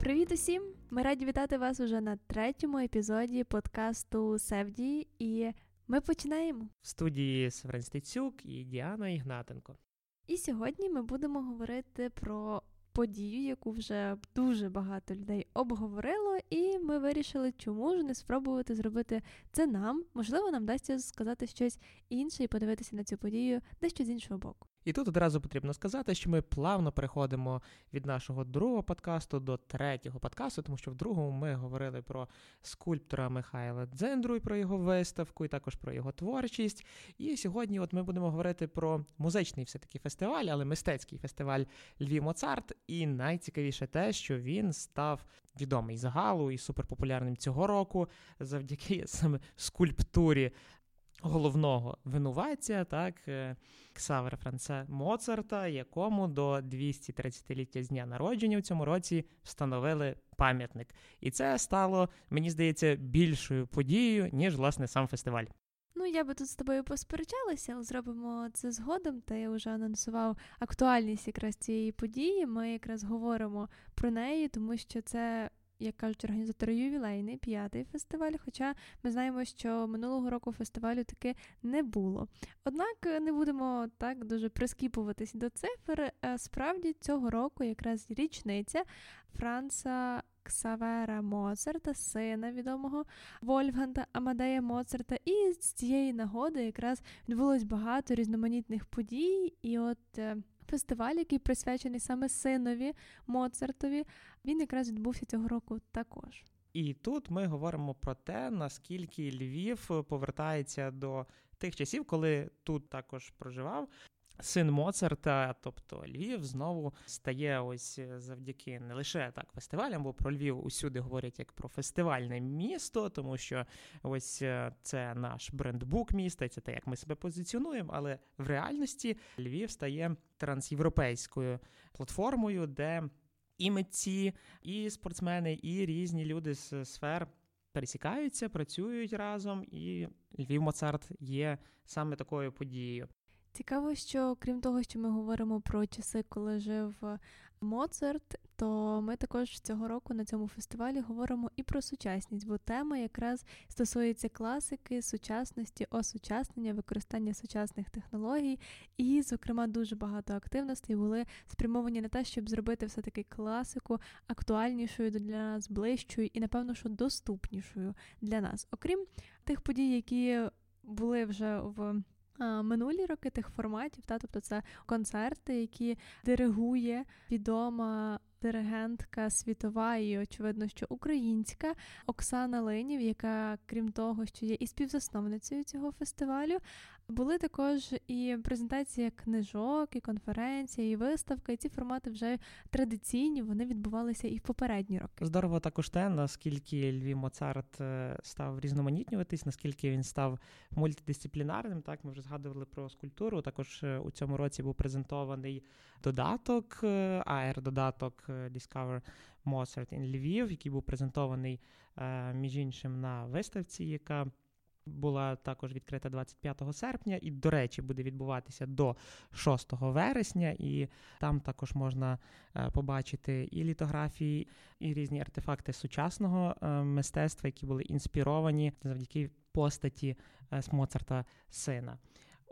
Привіт усім! Ми раді вітати вас уже на третьому епізоді подкасту Севді, і ми починаємо в студії Севрен Стецюк і Діана Ігнатенко. І сьогодні ми будемо говорити про подію, яку вже дуже багато людей обговорило, і ми вирішили, чому ж не спробувати зробити це нам. Можливо, нам вдасться сказати щось інше і подивитися на цю подію дещо з іншого боку. І тут одразу потрібно сказати, що ми плавно переходимо від нашого другого подкасту до третього подкасту, тому що в другому ми говорили про скульптора Михайла Дзендру і про його виставку, і також про його творчість. І сьогодні, от ми будемо говорити про музичний все-таки фестиваль, але мистецький фестиваль Львів Моцарт. І найцікавіше те, що він став відомий загалу і суперпопулярним цього року завдяки саме скульптурі головного винуватця, так, е, Ксавера Франце Моцарта, якому до 230-ліття з дня народження в цьому році встановили пам'ятник. І це стало, мені здається, більшою подією, ніж власне сам фестиваль. Ну, я би тут з тобою посперечалася, але зробимо це згодом. Та я вже анонсував актуальність якраз цієї події. Ми якраз говоримо про неї, тому що це як кажуть організатори, ювілейний п'ятий фестиваль. Хоча ми знаємо, що минулого року фестивалю таки не було. Однак е, не будемо так дуже прискіпуватись до цифр. Е, справді цього року якраз річниця Франца. Ксавера Моцарта, сина відомого Вольфганга Амадея Моцарта, і з цієї нагоди якраз відбулось багато різноманітних подій. І от е, фестиваль, який присвячений саме синові Моцартові, він якраз відбувся цього року також. І тут ми говоримо про те, наскільки Львів повертається до тих часів, коли тут також проживав. Син Моцарта, тобто Львів, знову стає ось завдяки не лише так фестивалям, бо про Львів усюди говорять як про фестивальне місто, тому що ось е, це наш брендбук міста, це те, як ми себе позиціонуємо. Але в реальності Львів стає трансєвропейською платформою, де і митці, і спортсмени, і різні люди з сфер пересікаються, працюють разом, і Львів Моцарт є саме такою подією. Цікаво, що крім того, що ми говоримо про часи, коли жив Моцарт, то ми також цього року на цьому фестивалі говоримо і про сучасність, бо тема якраз стосується класики, сучасності, осучаснення, використання сучасних технологій, і, зокрема, дуже багато активностей були спрямовані на те, щоб зробити все-таки класику актуальнішою для нас, ближчою і, напевно, що доступнішою для нас. Окрім тих подій, які були вже в минулі роки тих форматів, та тобто це концерти, які диригує відома диригентка світова і, очевидно, що українська Оксана Линів, яка, крім того, що є і співзасновницею цього фестивалю, були також і презентація книжок, і конференція, і виставка. І ці формати вже традиційні, вони відбувалися і в попередні роки. Здорово також те, наскільки Львів Моцарт е, став різноманітнюватись, наскільки він став мультидисциплінарним. Так, ми вже згадували про скульптуру. Також е, у цьому році був презентований додаток, е, AR-додаток Discover Mozart in Львів, який був презентований між іншим на виставці, яка була також відкрита 25 серпня, і, до речі, буде відбуватися до 6 вересня, і там також можна е, побачити і літографії, і різні артефакти сучасного е, мистецтва, які були інспіровані завдяки постаті з е, Моцарта сина.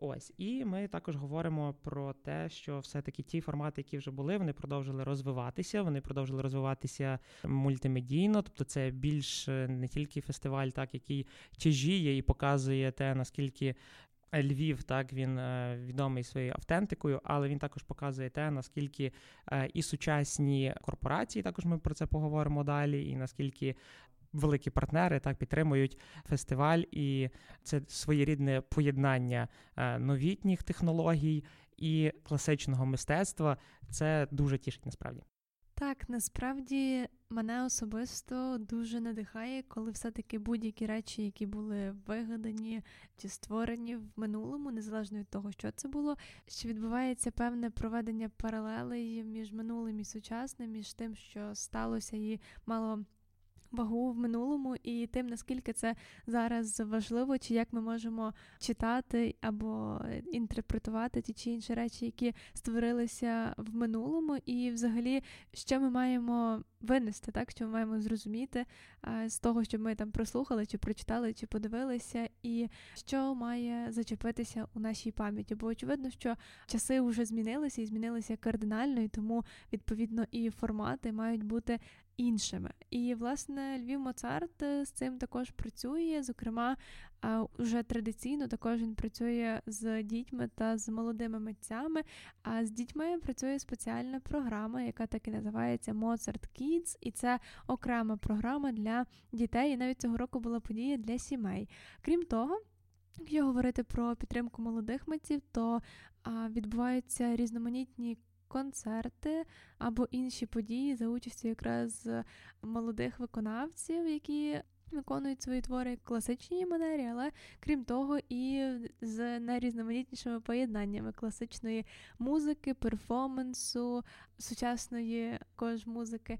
Ось, і ми також говоримо про те, що все-таки ті формати, які вже були, вони продовжили розвиватися. Вони продовжили розвиватися мультимедійно, тобто це більш е, не тільки фестиваль, так який тяжіє і показує те, наскільки. Львів, так він е, відомий своєю автентикою, але він також показує те, наскільки е, і сучасні корпорації, також ми про це поговоримо далі, і наскільки великі партнери так підтримують фестиваль, і це своєрідне поєднання е, новітніх технологій і класичного мистецтва. Це дуже тішить насправді. Так, насправді мене особисто дуже надихає, коли все-таки будь-які речі, які були вигадані чи створені в минулому, незалежно від того, що це було, що відбувається певне проведення паралелей між минулим і сучасним, між тим, що сталося і мало вагу в минулому і тим, наскільки це зараз важливо, чи як ми можемо читати або інтерпретувати ті чи інші речі, які створилися в минулому, і взагалі, що ми маємо винести, так що ми маємо зрозуміти з того, що ми там прослухали, чи прочитали, чи подивилися, і що має зачепитися у нашій пам'яті. Бо очевидно, що часи вже змінилися і змінилися кардинально, і тому відповідно і формати мають бути іншими. І, власне, Львів Моцарт е, з цим також працює. Зокрема, вже традиційно також він працює з дітьми та з молодими митцями. А з дітьми працює спеціальна програма, яка так і називається Mozart Kids, і це окрема програма для дітей. І навіть цього року була подія для сімей. Крім того. Якщо говорити про підтримку молодих митців, то а, відбуваються різноманітні концерти або інші події за участю якраз молодих виконавців, які виконують свої твори в класичній манері, але крім того, і з найрізноманітнішими поєднаннями класичної музики, перформансу, сучасної також музики.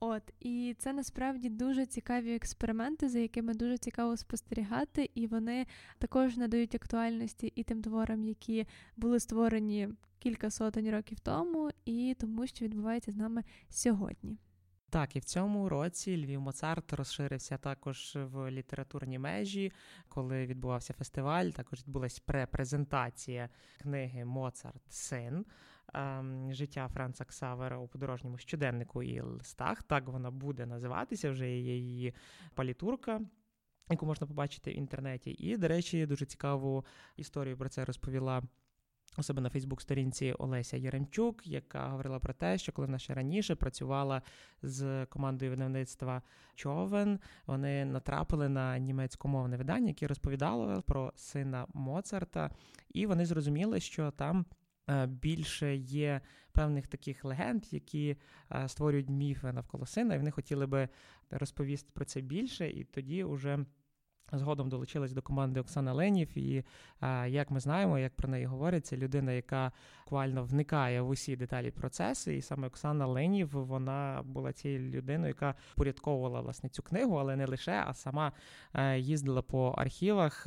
От, і це насправді дуже цікаві експерименти, за якими дуже цікаво спостерігати, і вони також надають актуальності і тим творам, які були створені кілька сотень років тому, і тому, що відбувається з нами сьогодні. Так, і в цьому році Львів Моцарт розширився також в літературні межі, коли відбувався фестиваль. Також відбулася препрезентація книги Моцарт Син. Ем, життя Франца Ксавера у подорожньому щоденнику і листах. Так вона буде називатися, вже є її палітурка. Яку можна побачити в інтернеті, і, до речі, дуже цікаву історію про це розповіла себе на Фейсбук-сторінці Олеся Яремчук, яка говорила про те, що коли вона ще раніше працювала з командою видавництва Човен, вони натрапили на німецькомовне видання, яке розповідало про сина Моцарта, і вони зрозуміли, що там. Е, більше є певних таких легенд, які е, створюють міфи навколо сина, і вони хотіли би розповісти про це більше, і тоді вже Згодом долучилась до команди Оксана Ленів, і як ми знаємо, як про неї говорять, це людина, яка буквально вникає в усі деталі процесу. І саме Оксана Ленів вона була цією людиною, яка порядковувала власне цю книгу, але не лише, а сама е, їздила по архівах.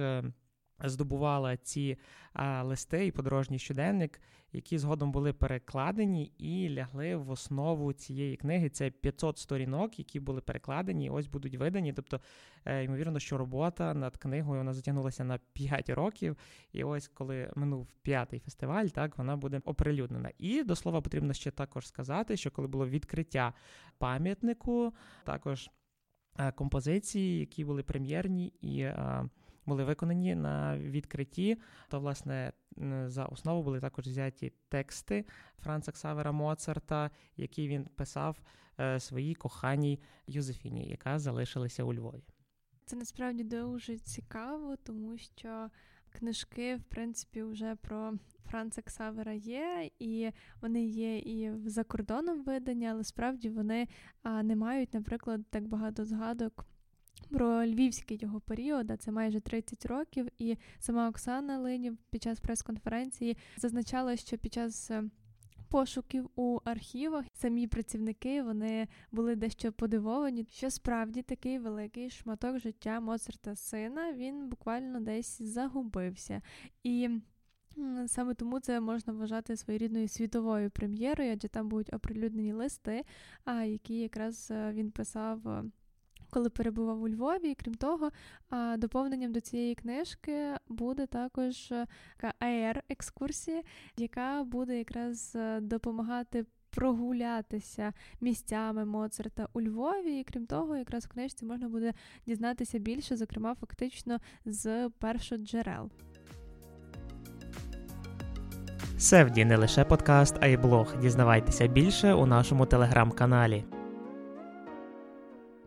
Здобувала ці а, листи і подорожній щоденник, які згодом були перекладені і лягли в основу цієї книги. Це 500 сторінок, які були перекладені, і ось будуть видані. Тобто, е, ймовірно, що робота над книгою вона затягнулася на 5 років. І ось коли минув п'ятий фестиваль, так вона буде оприлюднена. І до слова потрібно ще також сказати, що коли було відкриття пам'ятнику, також е, композиції, які були прем'єрні і. Е, були виконані на відкритті. То, власне, за основу були також взяті тексти Франца Ксавера Моцарта, які він писав е, своїй коханій Юзефіні, яка залишилася у Львові. Це насправді дуже цікаво, тому що книжки, в принципі, вже про Франца Ксавера є, і вони є і за кордоном видані, але справді вони не мають, наприклад, так багато згадок про львівський його період, а це майже 30 років, і сама Оксана Линів під час прес-конференції зазначала, що під час е, пошуків у архівах самі працівники вони були дещо подивовані, що справді такий великий шматок життя Моцарта сина він буквально десь загубився. І Саме тому це можна вважати своєрідною світовою прем'єрою, адже там будуть оприлюднені листи, які якраз е, він писав е, коли перебував у Львові. І крім того, доповненням до цієї книжки буде також е, така АР-екскурсія, яка буде якраз е, допомагати. Прогулятися місцями Моцарта у Львові, і крім того, якраз в книжці можна буде дізнатися більше, зокрема, фактично з першоджерел. Севді не лише подкаст, а й блог. Дізнавайтеся більше у нашому телеграм-каналі.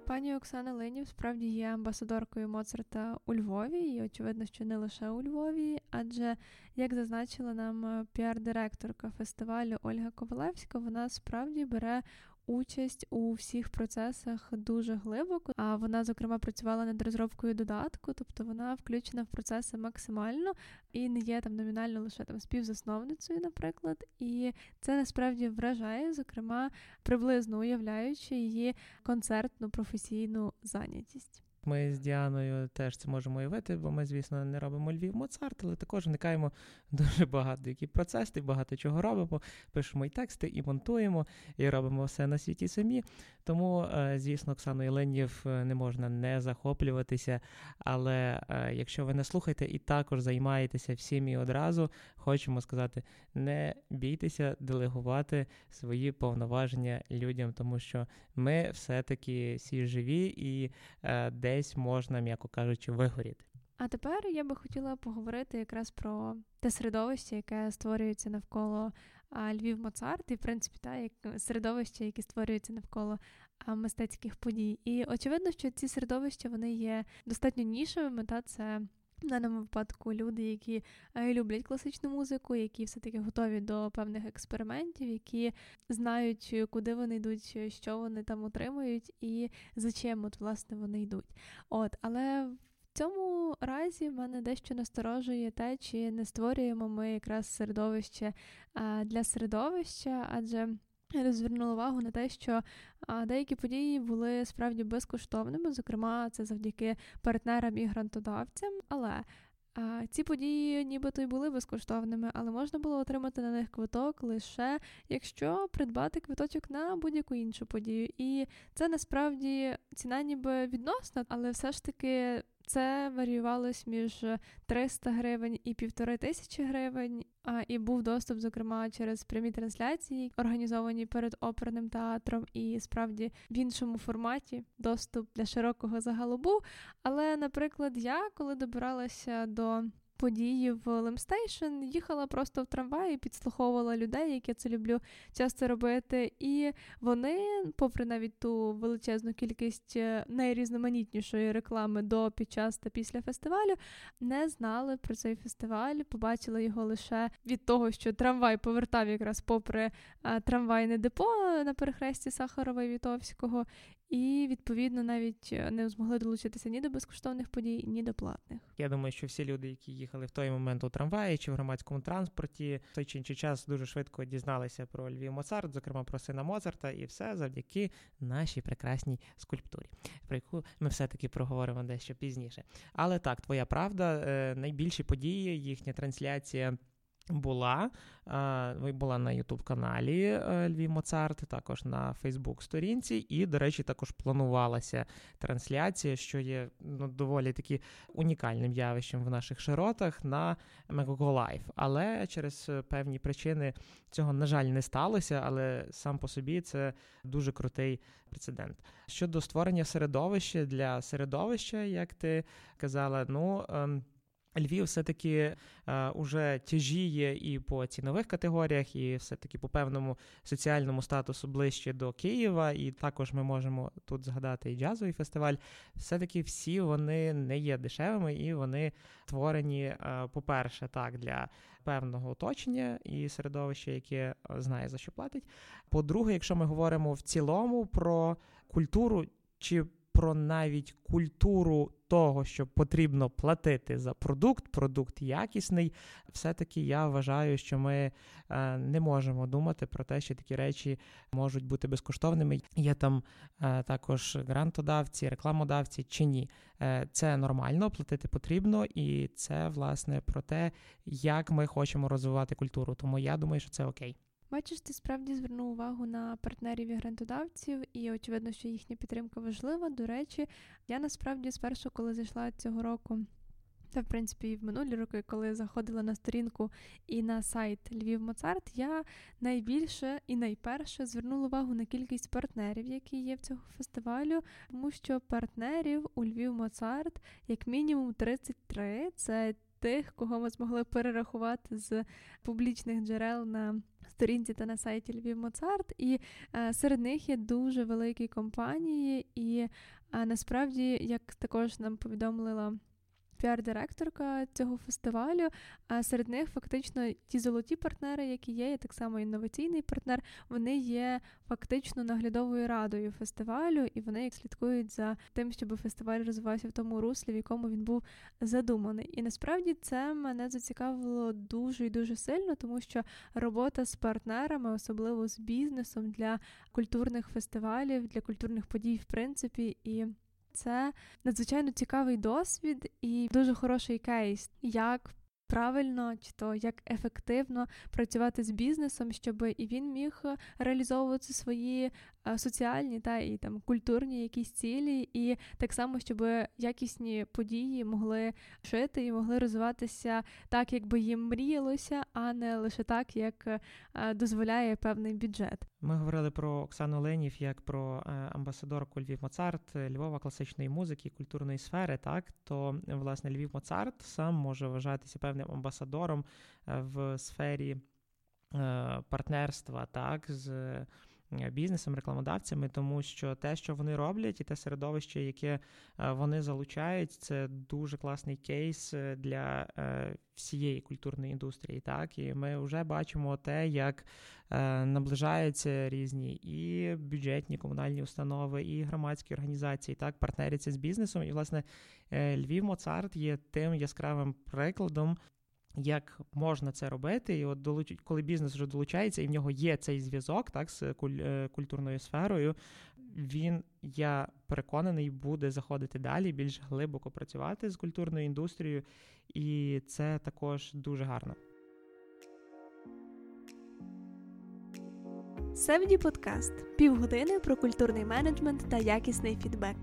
Пані Оксана Линів справді є амбасадоркою Моцарта у Львові, і очевидно, що не лише у Львові, адже, як зазначила нам піар-директорка фестивалю Ольга Ковалевська, вона справді бере участь у всіх процесах дуже глибоко. А вона, зокрема, працювала над розробкою додатку, тобто вона включена в процеси максимально і не є там номінально лише там співзасновницею, наприклад. І це насправді вражає, зокрема, приблизно уявляючи її концертну професійну зайнятість. Ми з Діаною теж це можемо уявити, бо ми, звісно, не робимо Львів Моцарт, але також вникаємо дуже багато які процеси, багато чого робимо. Пишемо і тексти, і монтуємо, і робимо все на світі самі. Тому, е, звісно, Оксаною Ленів е, не можна не захоплюватися. Але е, якщо ви не слухаєте і також займаєтеся всім і одразу, хочемо сказати: не бійтеся делегувати свої повноваження людям, тому що ми все-таки всі живі і десь можна, м'яко кажучи, вигоріти. А тепер я би хотіла поговорити якраз про те середовище, яке створюється навколо Львів Моцарт, і в принципі та як середовище, яке створюється навколо мистецьких подій. І очевидно, що ці середовища вони є достатньо нішевими. Та це в даному випадку люди, які люблять класичну музику, які все-таки готові до певних експериментів, які знають, куди вони йдуть, що вони там отримують, і за чим от власне вони йдуть. От, але в цьому разі мене дещо насторожує те, чи не створюємо ми якраз середовище для середовища, адже я звернула увагу на те, що деякі події були справді безкоштовними, зокрема, це завдяки партнерам і грантодавцям. Але ці події, нібито й були безкоштовними, але можна було отримати на них квиток лише якщо придбати квиточок на будь-яку іншу подію. І це насправді ціна ніби відносна, але все ж таки це варіювалось між 300 гривень і півтори тисячі гривень. А і був доступ, зокрема, через прямі трансляції, організовані перед оперним театром, і справді в іншому форматі доступ для широкого загалу був. Але, наприклад, я коли добиралася до події в Lem Station, їхала просто в трамваї, підслуховувала людей, як я це люблю часто робити. І вони, попри навіть ту величезну кількість е, найрізноманітнішої реклами до під час та після фестивалю, не знали про цей фестиваль, побачили його лише від того, що трамвай повертав якраз попри е, трамвайне депо на перехресті Сахарова і Вітовського. І відповідно навіть е, не змогли долучитися ні до безкоштовних подій, ні до платних. Я думаю, що всі люди, які їхали в той момент у трамваї чи в громадському транспорті, в той чи інший час дуже швидко дізналися про Львів Моцарт, зокрема про сина Моцарта, і все завдяки нашій прекрасній скульптурі, про яку ми все-таки проговоримо дещо пізніше. Але так, твоя правда, е, найбільші події, їхня трансляція. Була була на Ютуб-каналі е, Львів Моцарт, також на Фейсбук-сторінці, і, до речі, також планувалася трансляція, що є ну, доволі таки унікальним явищем в наших широтах на Megogo Live. Але через певні причини цього, на жаль, не сталося. Але сам по собі це дуже крутий прецедент. Щодо створення середовища для середовища, як ти казала, ну. Львів все-таки е, уже тяжіє і по цінових категоріях, і все-таки по певному соціальному статусу ближче до Києва. І також ми можемо тут згадати і джазовий фестиваль. Все-таки всі вони не є дешевими і вони творені, е, по-перше, так для певного оточення і середовища, яке е, знає за що платить. По-друге, якщо ми говоримо в цілому про культуру чи про навіть культуру того, що потрібно платити за продукт, продукт якісний, все-таки я вважаю, що ми е, не можемо думати про те, що такі речі можуть бути безкоштовними. Є там е, також грантодавці, рекламодавці чи ні. Е, це нормально, платити потрібно, і це власне про те, як ми хочемо розвивати культуру. Тому я думаю, що це окей. Бачиш, ти справді звернув увагу на партнерів і грантодавців, і очевидно, що їхня підтримка важлива. До речі, я насправді спершу, коли зайшла цього року, та в принципі і в минулі роки, коли заходила на сторінку і на сайт Львів Моцарт, я найбільше і найперше звернула увагу на кількість партнерів, які є в цього фестивалю, тому що партнерів у Львів Моцарт як мінімум 33. Це тих, кого ми змогли перерахувати з публічних джерел на сторінці та на сайті Львів Моцарт. І е, серед них є дуже великі компанії, і е, насправді, як також нам повідомила піар-директорка цього фестивалю. А серед них фактично ті золоті партнери, які є, і так само інноваційний партнер, вони є фактично наглядовою радою фестивалю, і вони як слідкують за тим, щоб фестиваль розвивався в тому руслі, в якому він був задуманий. І насправді це мене зацікавило дуже і дуже сильно, тому що робота з партнерами, особливо з бізнесом для культурних фестивалів, для культурних подій, в принципі, і це надзвичайно цікавий досвід і дуже хороший кейс, як правильно чи то як ефективно працювати з бізнесом, щоб і він міг реалізовувати свої Е, соціальні та і там культурні якісь цілі, і так само, щоб якісні події могли жити і могли розвиватися так, як би їм мріялося, а не лише так, як е, дозволяє певний бюджет. Ми говорили про Оксану Линів як про е, амбасадорку Львів Моцарт, Львова класичної музики, культурної сфери. Так то власне Львів Моцарт сам може вважатися певним амбасадором в сфері партнерства, так з. Е, бізнесом, рекламодавцями, тому що те, що вони роблять, і те середовище, яке е, вони залучають, це дуже класний кейс е, для всієї культурної індустрії. Так, і ми вже бачимо те, як наближаються різні і бюджетні комунальні установи, і громадські організації, так партнеряться з бізнесом. І власне Львів Моцарт є тим яскравим прикладом як можна це робити, і от долуч... коли бізнес вже долучається, і в нього є цей зв'язок, так з куль... Е, культурною сферою, він, я переконаний, буде заходити далі, більш глибоко працювати з культурною індустрією, і це також дуже гарно. Севді подкаст півгодини про культурний менеджмент та якісний фідбек.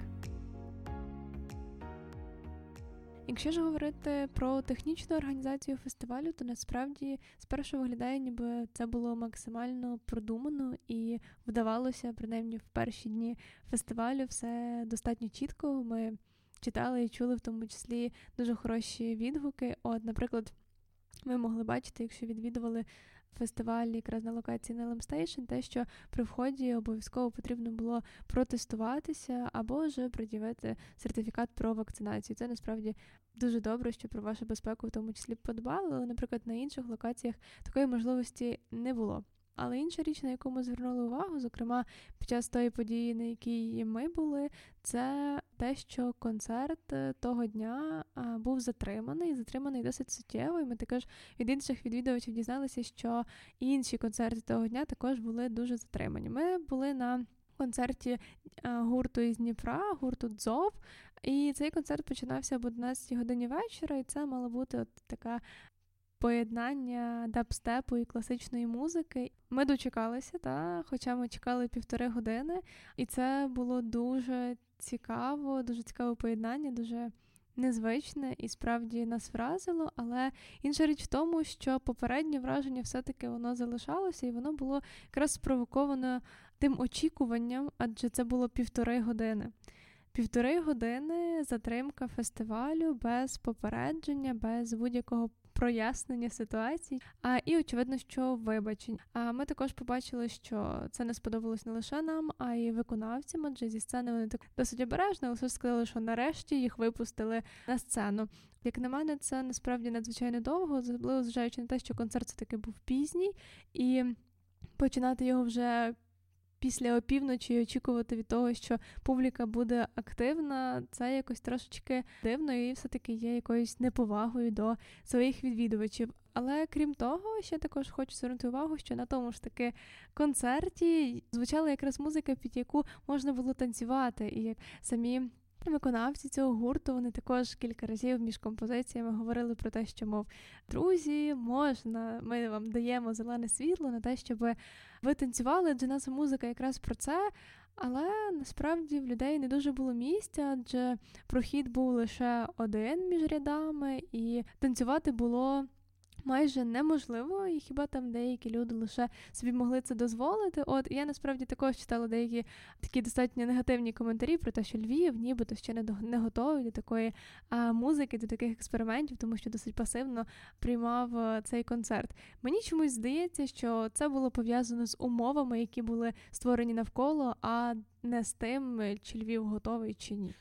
Якщо ж говорити про технічну організацію фестивалю, то насправді спершу виглядає, ніби це було максимально продумано і вдавалося, принаймні в перші дні фестивалю, все достатньо чітко. Ми читали і чули в тому числі дуже хороші відгуки. От, наприклад, ми могли бачити, якщо відвідували фестиваль якраз на локації на Lem Station, те, що при вході обов'язково потрібно було протестуватися або ж пред'явити сертифікат про вакцинацію. Це насправді дуже добре, що про вашу безпеку в тому числі подбали, але, наприклад, на інших локаціях такої можливості не було. Але інша річ, на яку ми звернули увагу, зокрема під час тої події, на якій ми були, це те, що концерт е, того дня був затриманий, затриманий досить суттєво. І Ми також від інших відвідувачів дізналися, що інші концерти того дня також були дуже затримані. Ми були на концерті гурту із Дніпра, гурту Дзов. І цей концерт починався об 11 годині вечора, і це мала бути от така поєднання дабстепу і класичної музики. Ми дочекалися, та, хоча ми чекали півтори години, і це було дуже цікаво, дуже цікаве поєднання, дуже незвичне і справді нас вразило. Але інша річ в тому, що попереднє враження все-таки воно залишалося, і воно було якраз спровоковано тим очікуванням, адже це було півтори години. Півтори години затримка фестивалю без попередження, без будь-якого прояснення ситуацій. А і очевидно, що вибачень. А ми також побачили, що це не сподобалось не лише нам, а й виконавцям. Адже зі сцени вони так досить обережно, але все сказали, що нарешті їх випустили на сцену. Як на мене, це насправді надзвичайно довго, особливо зважаючи на те, що концерт все таки був пізній, і починати його вже після опівночі очікувати від того, що публіка буде активна, це якось трошечки дивно і все-таки є якоюсь неповагою до своїх відвідувачів. Але крім того, ще також хочу звернути увагу, що на тому ж таки концерті звучала якраз музика, під яку можна було танцювати, і як самі Виконавці цього гурту вони також кілька разів між композиціями говорили про те, що, мов, друзі, можна, ми вам даємо зелене світло на те, щоб ви танцювали. Для нас музика якраз про це. Але насправді в людей не дуже було місця, адже прохід був лише один між рядами, і танцювати було майже неможливо, і хіба там деякі люди лише собі могли це дозволити. От я насправді також читала деякі такі достатньо негативні коментарі про те, що Львів, нібито ще не до не готовий до такої а, музики, до таких експериментів, тому що досить пасивно приймав а, цей концерт. Мені чомусь здається, що це було пов'язано з умовами, які були створені навколо, а не з тим, чи Львів готовий чи ні.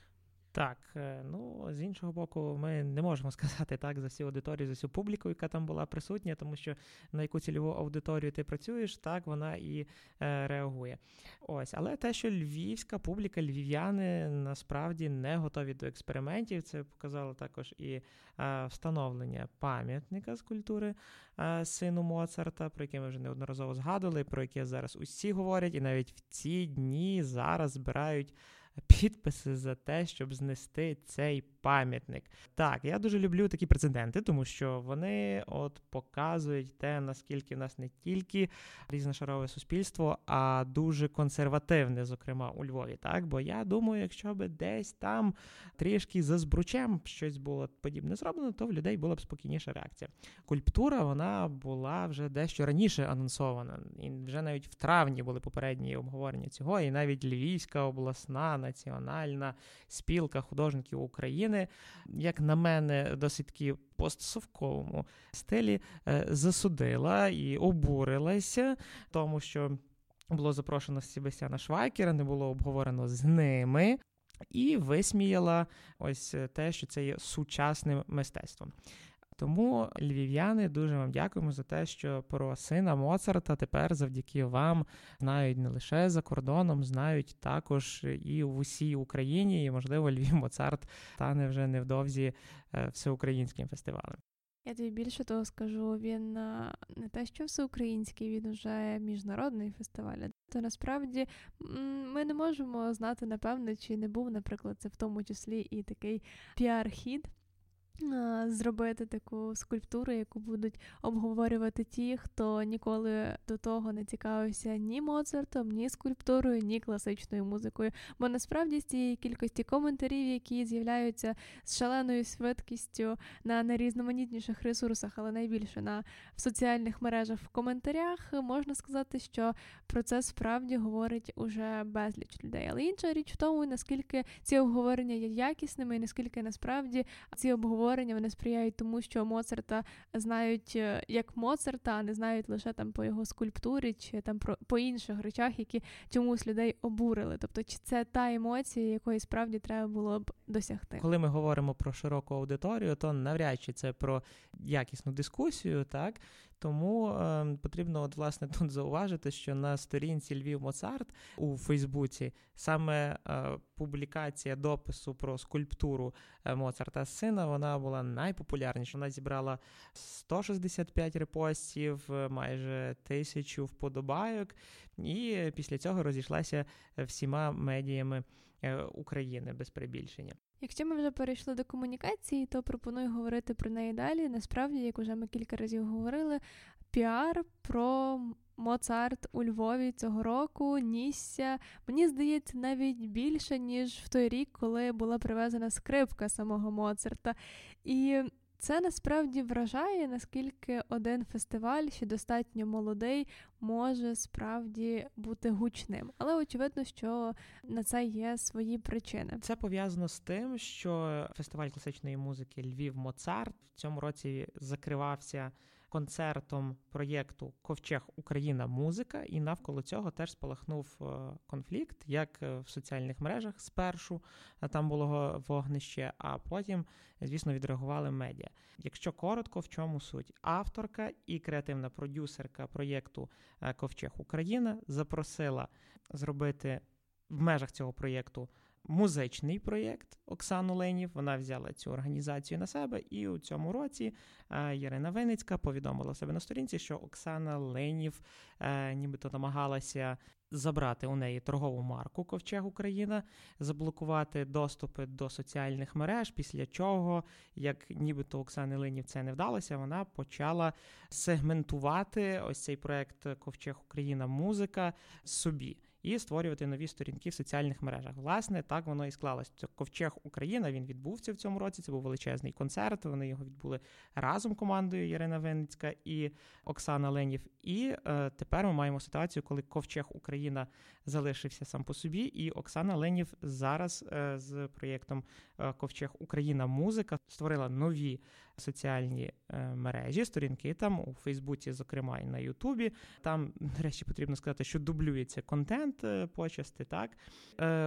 Так, е, ну з іншого боку, ми не можемо сказати так за всю аудиторію, за всю публіку, яка там була присутня, тому що на яку цільову аудиторію ти працюєш, так вона і е, реагує. Ось, але те, що львівська публіка, львів'яни насправді не готові до експериментів, це показало також і е, встановлення пам'ятника з культури е, сину Моцарта, про яке ми вже неодноразово згадували, про яке зараз усі говорять, і навіть в ці дні зараз збирають підписи за те, щоб знести цей пам'ятник. Так, я дуже люблю такі прецеденти, тому що вони от показують те, наскільки в нас не тільки різношарове суспільство, а дуже консервативне, зокрема у Львові. Так, бо я думаю, якщо би десь там трішки за збручем щось було подібне зроблено, то в людей була б спокійніша реакція. Культура вона була вже дещо раніше анонсована, і вже навіть в травні були попередні обговорення цього, і навіть Львівська обласна національна спілка художників України, як на мене, досить таки постсовковому стилі е, засудила і обурилася, тому що було запрошено Себастьяна Швайкера, не було обговорено з ними. І висміяла ось те, що це є сучасним мистецтвом. Тому, львів'яни, дуже вам дякуємо за те, що про сина Моцарта тепер завдяки вам знають не лише за кордоном, знають також і в усій Україні. І, можливо, Львів Моцарт стане вже невдовзі е, всеукраїнським фестивалем. Я тобі більше того скажу, він е, не те, що всеукраїнський, він вже міжнародний фестиваль. То насправді ми не можемо знати напевне, чи не був, наприклад, це в тому числі і такий піар-хід зробити таку скульптуру, яку будуть обговорювати ті, хто ніколи до того не цікавився ні Моцартом, ні скульптурою, ні класичною музикою. Бо насправді з цієї кількості коментарів, які з'являються з шаленою швидкістю на найрізноманітніших ресурсах, але найбільше на в соціальних мережах в коментарях, можна сказати, що про це справді говорить уже безліч людей. Але інша річ в тому, наскільки ці обговорення є якісними, і наскільки насправді ці обговорення обговорення вони сприяють тому, що Моцарта знають е, як Моцарта, а не знають лише там по його скульптурі чи там про по інших речах, які чомусь людей обурили. Тобто, чи це та емоція, якої справді треба було б досягти? Коли ми говоримо про широку аудиторію, то навряд чи це про якісну дискусію, так тому е, потрібно, от власне, тут зауважити, що на сторінці Львів Моцарт у Фейсбуці саме е, публікація допису про скульптуру е, Моцарта сина вона була найпопулярніша. Вона зібрала 165 репостів, е, майже тисячу вподобайок, і після цього розійшлася всіма медіями е, України без перебільшення. Якщо ми вже перейшли до комунікації, то пропоную говорити про неї далі. Насправді, як вже ми кілька разів говорили, піар про Моцарт у Львові цього року нісся, мені здається, навіть більше, ніж в той рік, коли була привезена скрипка самого Моцарта. І це насправді вражає, наскільки один фестиваль, ще достатньо молодий, може справді бути гучним. Але очевидно, що на це є свої причини. Це пов'язано з тим, що фестиваль класичної музики Львів Моцарт в цьому році закривався концертом проєкту Ковчег Україна музика, і навколо цього теж спалахнув е, конфлікт, як е, в соціальних мережах спершу там було вогнище, а потім, звісно, відреагували медіа. Якщо коротко, в чому суть авторка і креативна продюсерка проєкту е, Ковчег Україна запросила зробити в межах цього проєкту музичний проєкт Оксану Ленів. Вона взяла цю організацію на себе, і у цьому році е, Ярина Виницька повідомила себе на сторінці, що Оксана Ленів е, нібито намагалася. Забрати у неї торгову марку Ковчег Україна, заблокувати доступи до соціальних мереж, після чого, як нібито Оксани Ленів це не вдалося, вона почала сегментувати ось цей проект Ковчег Україна музика собі і створювати нові сторінки в соціальних мережах. Власне, так воно і склалось. Це ковчег Україна. Він відбувся в цьому році. Це був величезний концерт. Вони його відбули разом командою Ярина Винницька і Оксана Ленів. І е, тепер ми маємо ситуацію, коли ковчег Україна залишився сам по собі, і Оксана Ленів зараз е, з проєктом е, Ковчег Україна музика створила нові соціальні е, мережі, сторінки там у Фейсбуці, зокрема і на Ютубі. Там, речі, потрібно сказати, що дублюється контент почасти. Так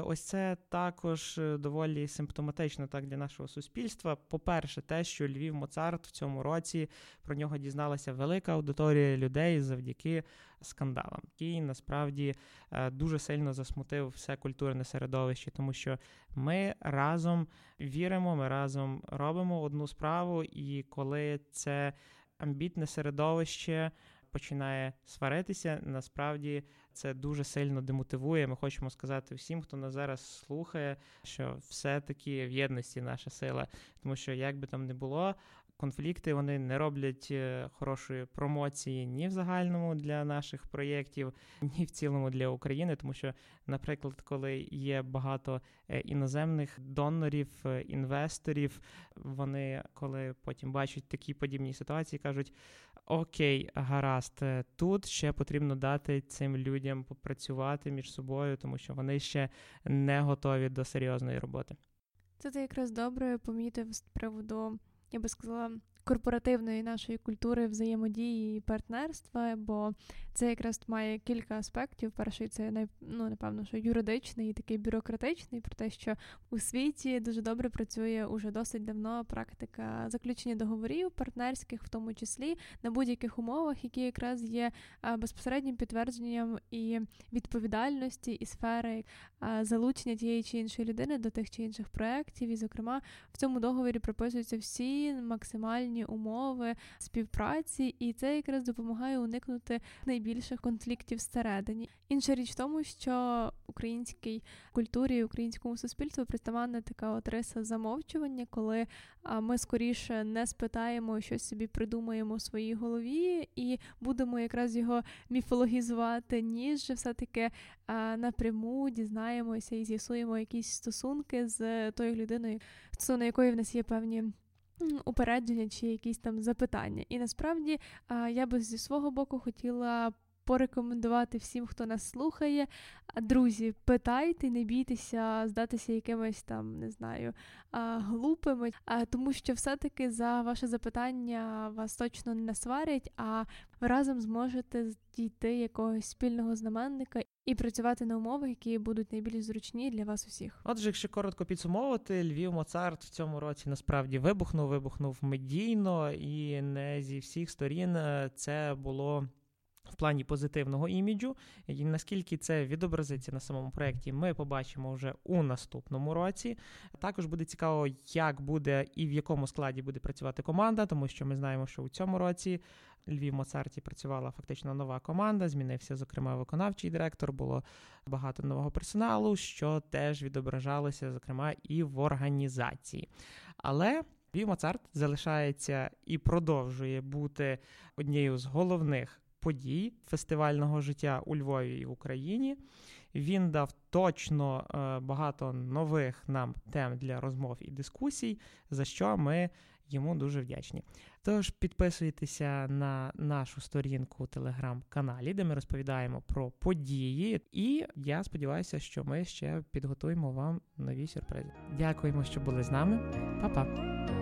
ось це також доволі симптоматично так для нашого суспільства. По-перше, те, що Львів Моцарт в цьому році про нього дізналася велика аудиторія людей завдяки скандалам, який насправді е, дуже сильно засмутив все культурне середовище, тому що ми разом віримо, ми разом робимо одну справу, і коли це амбітне середовище. Починає сваритися, насправді це дуже сильно демотивує. Ми хочемо сказати всім, хто нас зараз слухає, що все-таки в єдності наша сила, тому що як би там не було, конфлікти вони не роблять е, хорошої промоції ні в загальному для наших проєктів, ні в цілому для України. Тому що, наприклад, коли є багато е, іноземних донорів, е, інвесторів, вони коли потім бачать такі подібні ситуації, кажуть. Окей, гаразд, тут ще потрібно дати цим людям попрацювати між собою, тому що вони ще не готові до серйозної роботи. Це ти якраз добре помітив з приводу я би сказала, корпоративної нашої культури взаємодії і партнерства, бо це якраз має кілька аспектів. Перший це ну, напевно, що юридичний і такий бюрократичний, про те, що у світі дуже добре працює уже досить давно практика заключення договорів партнерських, в тому числі на будь-яких умовах, які якраз є безпосереднім підтвердженням і відповідальності і сфери залучення тієї чи іншої людини до тих чи інших проєктів. І, зокрема, в цьому договорі прописуються всі максимальні умови співпраці, і це якраз допомагає уникнути найбільших конфліктів всередині. Інша річ в тому, що українській культурі, українському суспільству притаманна така от риса замовчування, коли ми скоріше не спитаємо, щось собі придумаємо в своїй голові, і будемо якраз його міфологізувати, ніж все-таки напряму дізнаємося і з'ясуємо якісь стосунки з тою людиною, стосовно якої в нас є певні. Упередження чи якісь там запитання. І насправді я би зі свого боку хотіла порекомендувати всім, хто нас слухає. Друзі, питайте, не бійтеся здатися якимось там, не знаю, глупими, тому що все-таки за ваше запитання вас точно не насварять, а ви разом зможете дійти якогось спільного знаменника і працювати на умовах, які будуть найбільш зручні для вас усіх. Отже, якщо коротко підсумовувати, Львів Моцарт в цьому році насправді вибухнув, вибухнув медійно і не зі всіх сторін це було в плані позитивного іміджу, і наскільки це відобразиться на самому проєкті, ми побачимо вже у наступному році. Також буде цікаво, як буде і в якому складі буде працювати команда, тому що ми знаємо, що у цьому році Львів Моцарті працювала фактично нова команда. Змінився, зокрема, виконавчий директор, було багато нового персоналу, що теж відображалося, зокрема, і в організації. Але Львів Моцарт залишається і продовжує бути однією з головних подій фестивального життя у Львові і в Україні. Він дав точно е, багато нових нам тем для розмов і дискусій, за що ми йому дуже вдячні. Тож підписуйтеся на нашу сторінку у телеграм-каналі, де ми розповідаємо про події. І я сподіваюся, що ми ще підготуємо вам нові сюрпризи. Дякуємо, що були з нами. Па-па!